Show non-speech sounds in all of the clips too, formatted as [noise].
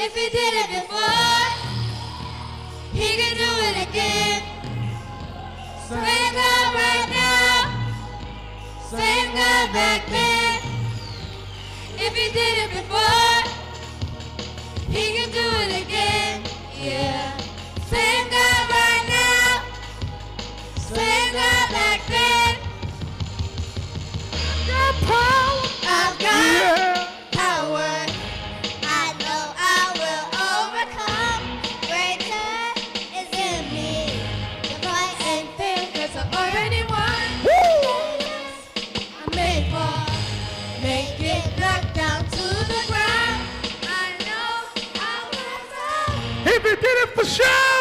If he did it before, he can do it again. Same God right now. Same God back then. If he did it before, If did it for show,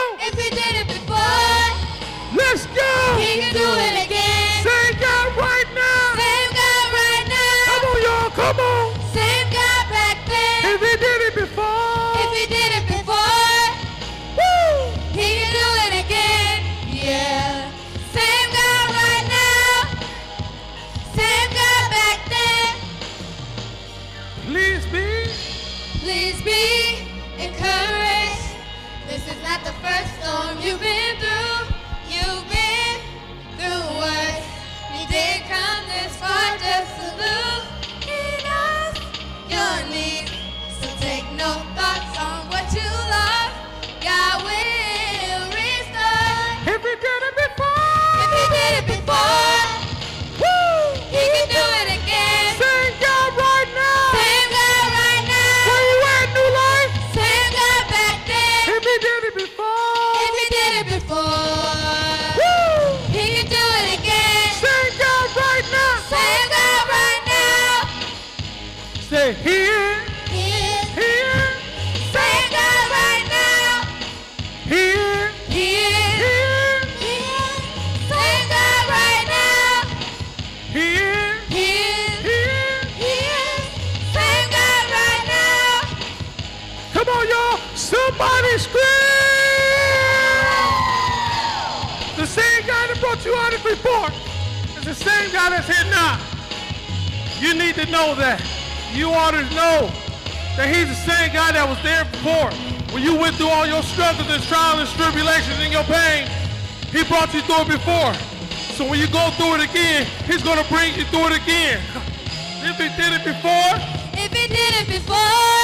Here, God right now. here, God right now. here, God right now. Come on, y'all. Somebody scream! The same guy that brought you out of report is the same guy that's here now. You need to know that. You ought to know that he's the same guy that was there before. When you went through all your struggles and trials and tribulations and your pain, he brought you through it before. So when you go through it again, he's going to bring you through it again. [laughs] If he did it before, If he did it before,